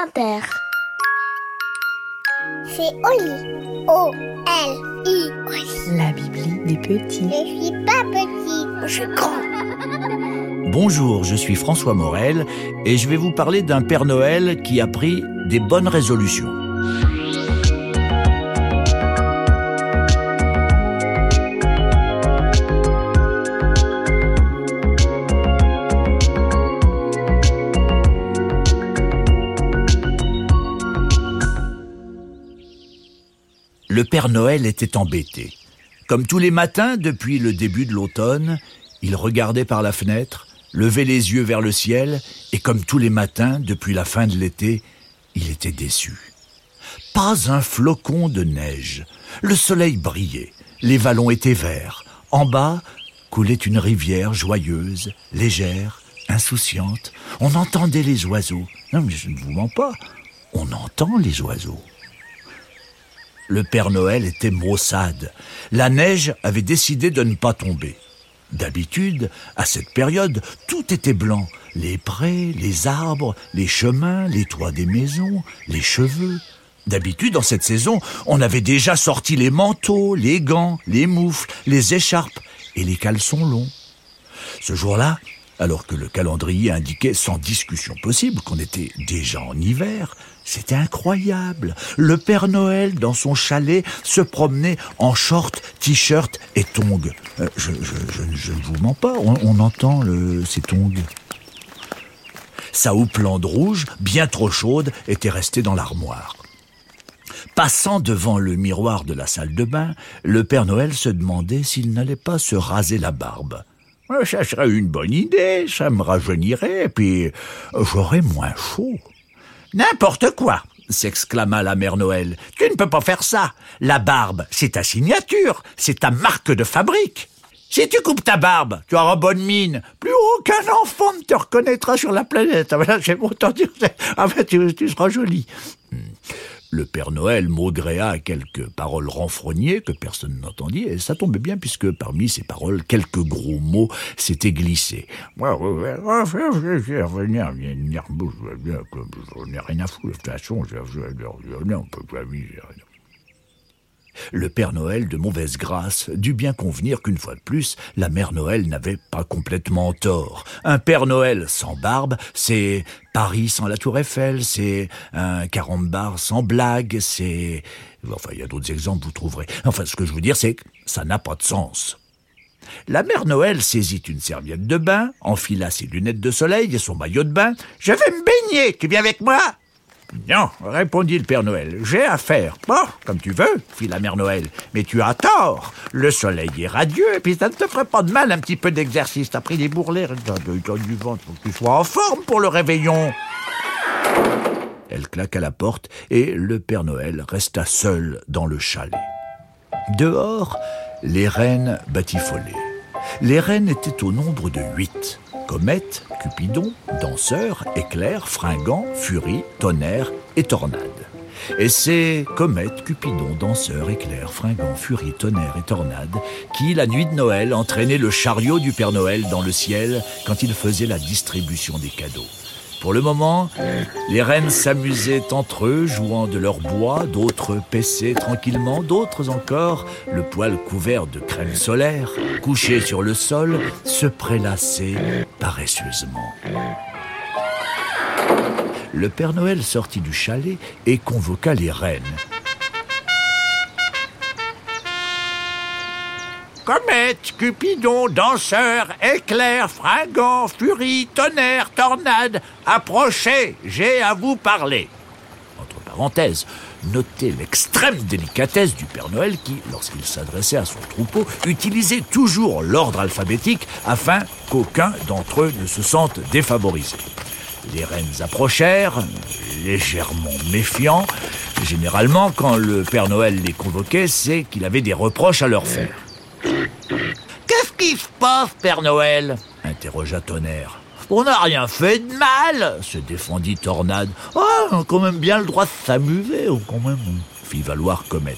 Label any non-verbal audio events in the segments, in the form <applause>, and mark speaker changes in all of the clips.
Speaker 1: Inter. C'est Oli. O-L-I.
Speaker 2: La Bibli des petits.
Speaker 1: Je suis pas petit, je suis grand. <laughs>
Speaker 3: Bonjour, je suis François Morel et je vais vous parler d'un Père Noël qui a pris des bonnes résolutions. Le Père Noël était embêté. Comme tous les matins depuis le début de l'automne, il regardait par la fenêtre, levait les yeux vers le ciel, et comme tous les matins depuis la fin de l'été, il était déçu. Pas un flocon de neige. Le soleil brillait, les vallons étaient verts. En bas coulait une rivière joyeuse, légère, insouciante. On entendait les oiseaux. Non, mais je ne vous mens pas. On entend les oiseaux. Le Père Noël était maussade. La neige avait décidé de ne pas tomber. D'habitude, à cette période, tout était blanc. Les prés, les arbres, les chemins, les toits des maisons, les cheveux. D'habitude, en cette saison, on avait déjà sorti les manteaux, les gants, les moufles, les écharpes et les caleçons longs. Ce jour-là, alors que le calendrier indiquait sans discussion possible qu'on était déjà en hiver, c'était incroyable. Le Père Noël, dans son chalet, se promenait en short, t-shirt et tongs. Euh, je, ne vous mens pas, on, entend ces tongs. Sa houppelande rouge, bien trop chaude, était restée dans l'armoire. Passant devant le miroir de la salle de bain, le Père Noël se demandait s'il n'allait pas se raser la barbe. Ça serait une bonne idée, ça me rajeunirait, puis j'aurais moins chaud. N'importe quoi s'exclama la mère Noël. Tu ne peux pas faire ça. La barbe, c'est ta signature, c'est ta marque de fabrique. Si tu coupes ta barbe, tu auras bonne mine. Plus aucun enfant ne te reconnaîtra sur la planète. <laughs> Ah j'ai tu, tu seras jolie. Le Père Noël maugréa quelques paroles renfrognées que personne n'entendit, et ça tombait bien puisque parmi ces paroles, quelques gros mots s'étaient glissés. Le Père Noël de mauvaise grâce dut bien convenir qu'une fois de plus, la Mère Noël n'avait pas complètement tort. Un Père Noël sans barbe, c'est Paris sans la Tour Eiffel, c'est un carambar sans blague, c'est... Enfin, il y a d'autres exemples, vous trouverez. Enfin, ce que je veux dire, c'est que ça n'a pas de sens. La mère Noël saisit une serviette de bain, enfila ses lunettes de soleil et son maillot de bain. Je vais me baigner, tu viens avec moi non, répondit le Père Noël, j'ai affaire. Bon, comme tu veux, fit la Mère Noël, mais tu as tort. Le soleil est radieux, et puis ça ne te ferait pas de mal un petit peu d'exercice. T'as pris des bourrelets, t'as du ventre, faut que tu sois en forme pour le réveillon. Elle claqua la porte, et le Père Noël resta seul dans le chalet. Dehors, les reines batifolaient. Les reines étaient au nombre de huit. Comète, Cupidon, Danseur, Éclair, Fringant, Furie, Tonnerre et Tornade. Et c'est Comète, Cupidon, Danseur, Éclair, Fringant, Furie, Tonnerre et Tornade qui, la nuit de Noël, entraînaient le chariot du Père Noël dans le ciel quand il faisait la distribution des cadeaux. Pour le moment, les reines s'amusaient entre eux, jouant de leur bois, d'autres paissaient tranquillement, d'autres encore, le poil couvert de crème solaire, couchés sur le sol, se prélassaient paresseusement. Le Père Noël sortit du chalet et convoqua les reines. Comète, Cupidon, danseur, éclair, fringant, furie, tonnerre, tornade, approchez, j'ai à vous parler. Entre parenthèses, notez l'extrême délicatesse du Père Noël qui, lorsqu'il s'adressait à son troupeau, utilisait toujours l'ordre alphabétique afin qu'aucun d'entre eux ne se sente défavorisé. Les reines approchèrent, légèrement méfiants. Généralement, quand le Père Noël les convoquait, c'est qu'il avait des reproches à leur faire. Passe, Père Noël interrogea Tonnerre. On n'a rien fait de mal, se défendit Tornade. Oh, on a quand même bien le droit de s'amuser, oh, quand même, fit valoir Comète.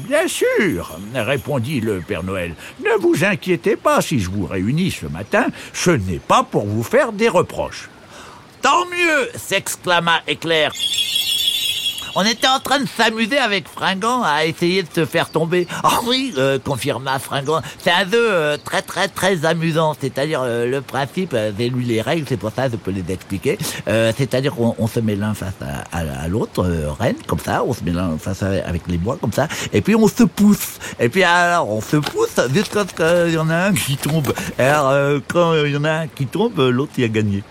Speaker 3: Bien sûr, répondit le Père Noël. Ne vous inquiétez pas si je vous réunis ce matin, ce n'est pas pour vous faire des reproches. Tant mieux s'exclama Éclair. On était en train de s'amuser avec Fringant à essayer de se faire tomber. Ah oui, euh, confirma Fringant. C'est un jeu euh, très très très amusant. C'est-à-dire euh, le principe, c'est lui les règles, c'est pour ça que je peux les expliquer. C'est-à-dire qu'on on se met l'un face à, l'autre, reine, comme ça, on se met l'un face avec les bois, comme ça, et puis on se pousse. Et puis alors, on se pousse jusqu'à ce qu'il y en a un qui tombe. Alors, quand il y en a un qui tombe, l'autre il a gagné.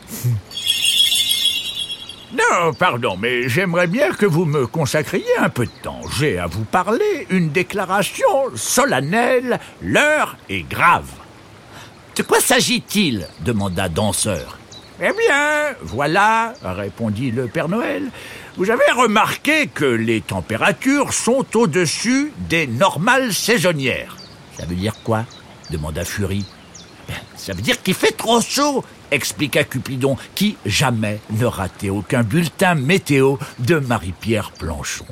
Speaker 4: Non, pardon, mais j'aimerais bien que vous me consacriez un peu de temps. J'ai à vous parler une déclaration solennelle, l'heure est grave.
Speaker 3: De quoi s'agit-il? demanda Danseur.
Speaker 4: Eh bien, voilà, répondit le Père Noël. Vous avez remarqué que les températures sont au-dessus des normales saisonnières.
Speaker 3: Ça veut dire quoi? demanda Furie. Ben, Ça veut dire qu'il fait trop chaud, expliqua Cupidon, qui jamais ne ratait aucun bulletin météo de Marie-Pierre Planchon.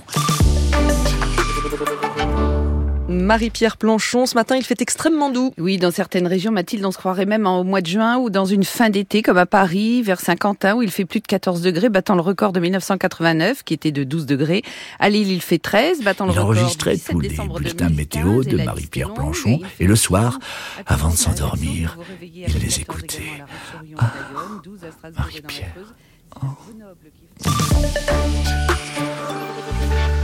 Speaker 5: Marie-Pierre Planchon, ce matin, il fait extrêmement doux.
Speaker 6: Oui, dans certaines régions, Mathilde, on se croirait même au mois de juin ou dans une fin d'été, comme à Paris, vers Saint-Quentin, où il fait plus de 14 degrés, battant le record de 1989, qui était de 12 degrés. À Lille, il fait 13, battant le
Speaker 3: Il
Speaker 6: record
Speaker 3: enregistrait
Speaker 6: du 17
Speaker 3: tous les bulletins
Speaker 6: 2015,
Speaker 3: météo de
Speaker 6: et
Speaker 3: Marie-Pierre Planchon,
Speaker 6: il
Speaker 3: et le soir,
Speaker 6: 30,
Speaker 3: avant de s'endormir, il les
Speaker 6: 14
Speaker 3: écoutait. Ah,
Speaker 6: à Bayonne, 12 à Strasbourg et dans la
Speaker 3: Marie-Pierre.
Speaker 6: Creuse. <laughs>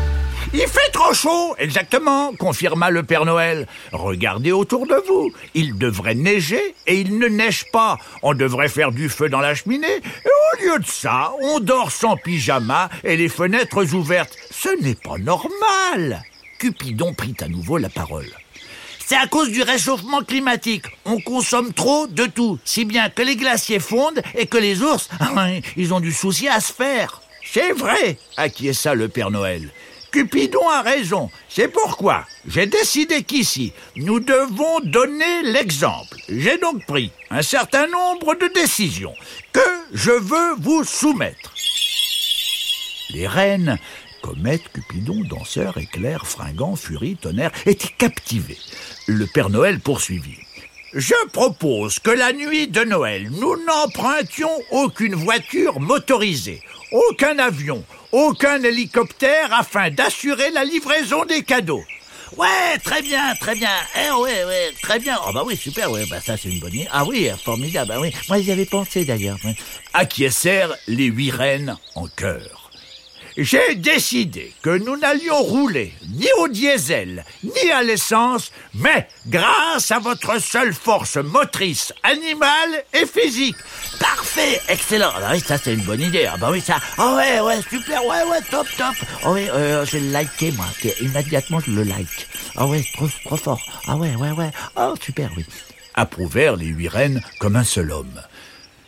Speaker 4: Il fait trop chaud, exactement, confirma le Père Noël. Regardez autour de vous. Il devrait neiger et il ne neige pas. On devrait faire du feu dans la cheminée. Et au lieu de ça, on dort sans pyjama et les fenêtres ouvertes. Ce n'est pas normal.
Speaker 3: Cupidon prit à nouveau la parole. C'est à cause du réchauffement climatique. On consomme trop de tout, si bien que les glaciers fondent et que les ours, ils ont du souci à se faire.
Speaker 4: C'est vrai, acquiesça le Père Noël. Cupidon a raison. C'est pourquoi j'ai décidé qu'ici, nous devons donner l'exemple. J'ai donc pris un certain nombre de décisions que je veux vous soumettre.
Speaker 3: Les reines, Comète, Cupidon, Danseur, Éclair, Fringant, Furie, Tonnerre, étaient captivées. Le Père Noël poursuivit.
Speaker 4: Je propose que la nuit de Noël, nous n'empruntions aucune voiture motorisée, aucun avion, aucun hélicoptère afin d'assurer la livraison des cadeaux.
Speaker 3: Ouais, très bien, très bien. Eh ouais, ouais, très bien. Oh bah oui, super, ouais, bah ça c'est une bonne idée. Ah oui, formidable, bah oui. Moi j'y avais pensé d'ailleurs.
Speaker 4: Acquiescèrent les huit reines en chœur. J'ai décidé que nous n'allions rouler ni au diesel ni à l'essence, mais grâce à votre seule force motrice, animale et physique.
Speaker 3: Parfait, excellent. Ah oui, ça c'est une bonne idée. Ah bah oui, ça. Ah ouais, ouais, super, ouais, ouais, top, top. Ah oui, euh, je vais le liker moi. Immédiatement je le like. Ah ouais, trop, trop fort. Ah ouais, ouais, ouais. Oh super, oui.
Speaker 4: Approuvèrent les huit reines comme un seul homme.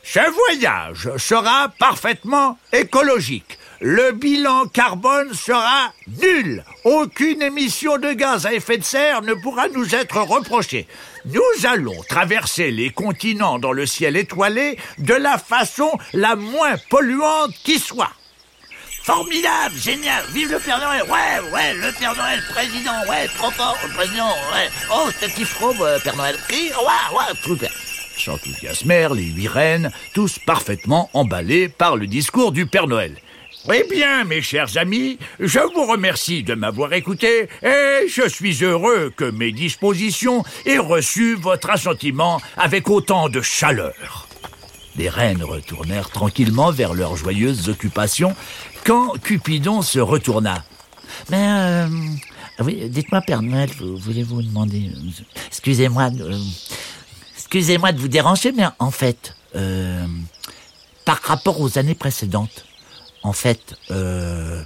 Speaker 4: Ce voyage sera parfaitement écologique. Le bilan carbone sera nul. Aucune émission de gaz à effet de serre ne pourra nous être reprochée. Nous allons traverser les continents dans le ciel étoilé de la façon la moins polluante qui soit.
Speaker 3: Formidable, génial, vive le Père Noël, ouais, ouais, le Père Noël, président, ouais, trop fort, président, ouais, oh, c'est petit frobe, euh, Père Noël, qui, ouais, ouais, super.
Speaker 4: S'enthousiasmèrent les huit reines, tous parfaitement emballés par le discours du Père Noël. Eh bien, mes chers amis, je vous remercie de m'avoir écouté et je suis heureux que mes dispositions aient reçu votre assentiment avec autant de chaleur.
Speaker 3: Les reines retournèrent tranquillement vers leurs joyeuses occupations quand Cupidon se retourna. Mais, euh, oui, dites-moi, Père Noël, vous- voulez-vous demander... euh, Excusez-moi, excusez-moi de vous déranger, mais en fait, euh, par rapport aux années précédentes, en fait, euh,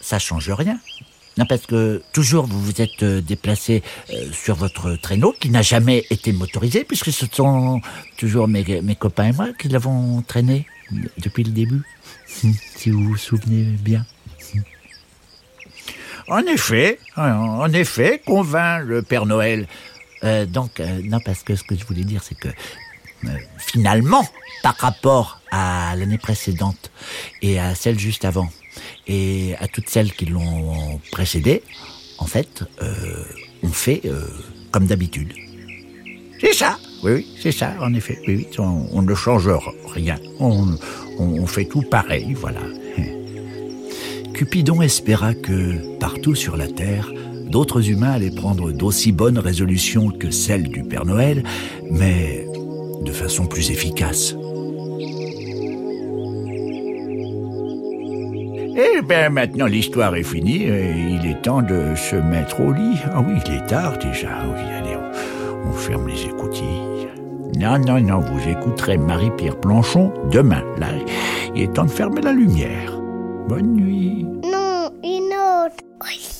Speaker 3: ça change rien. Non, parce que toujours vous vous êtes euh, déplacé euh, sur votre traîneau qui n'a jamais été motorisé, puisque ce sont toujours mes, mes copains et moi qui l'avons traîné depuis le début. <laughs> Si vous vous souvenez bien.
Speaker 4: En effet, en effet, convainc le Père Noël.
Speaker 3: Euh, donc, non, parce que ce que je voulais dire, c'est que finalement, par rapport à l'année précédente et à celle juste avant, et à toutes celles qui l'ont précédée, en fait, euh, on fait euh, comme d'habitude.
Speaker 4: C'est ça, oui, oui, c'est ça, en effet, oui, oui, on, on ne change rien. On,
Speaker 7: on fait tout pareil, voilà. Cupidon espéra que, partout sur la Terre, d'autres humains allaient prendre d'aussi bonnes résolutions que celles du Père Noël, mais de façon plus efficace.
Speaker 3: Eh bien, maintenant l'histoire est finie et il est temps de se mettre au lit. Ah oui, il est tard déjà. Oui, allez, on, ferme les écoutilles. Non, non, non, vous écouterez Marie-Pierre Planchon demain. Là, il est temps de fermer la lumière. Bonne nuit.
Speaker 1: Non, une autre.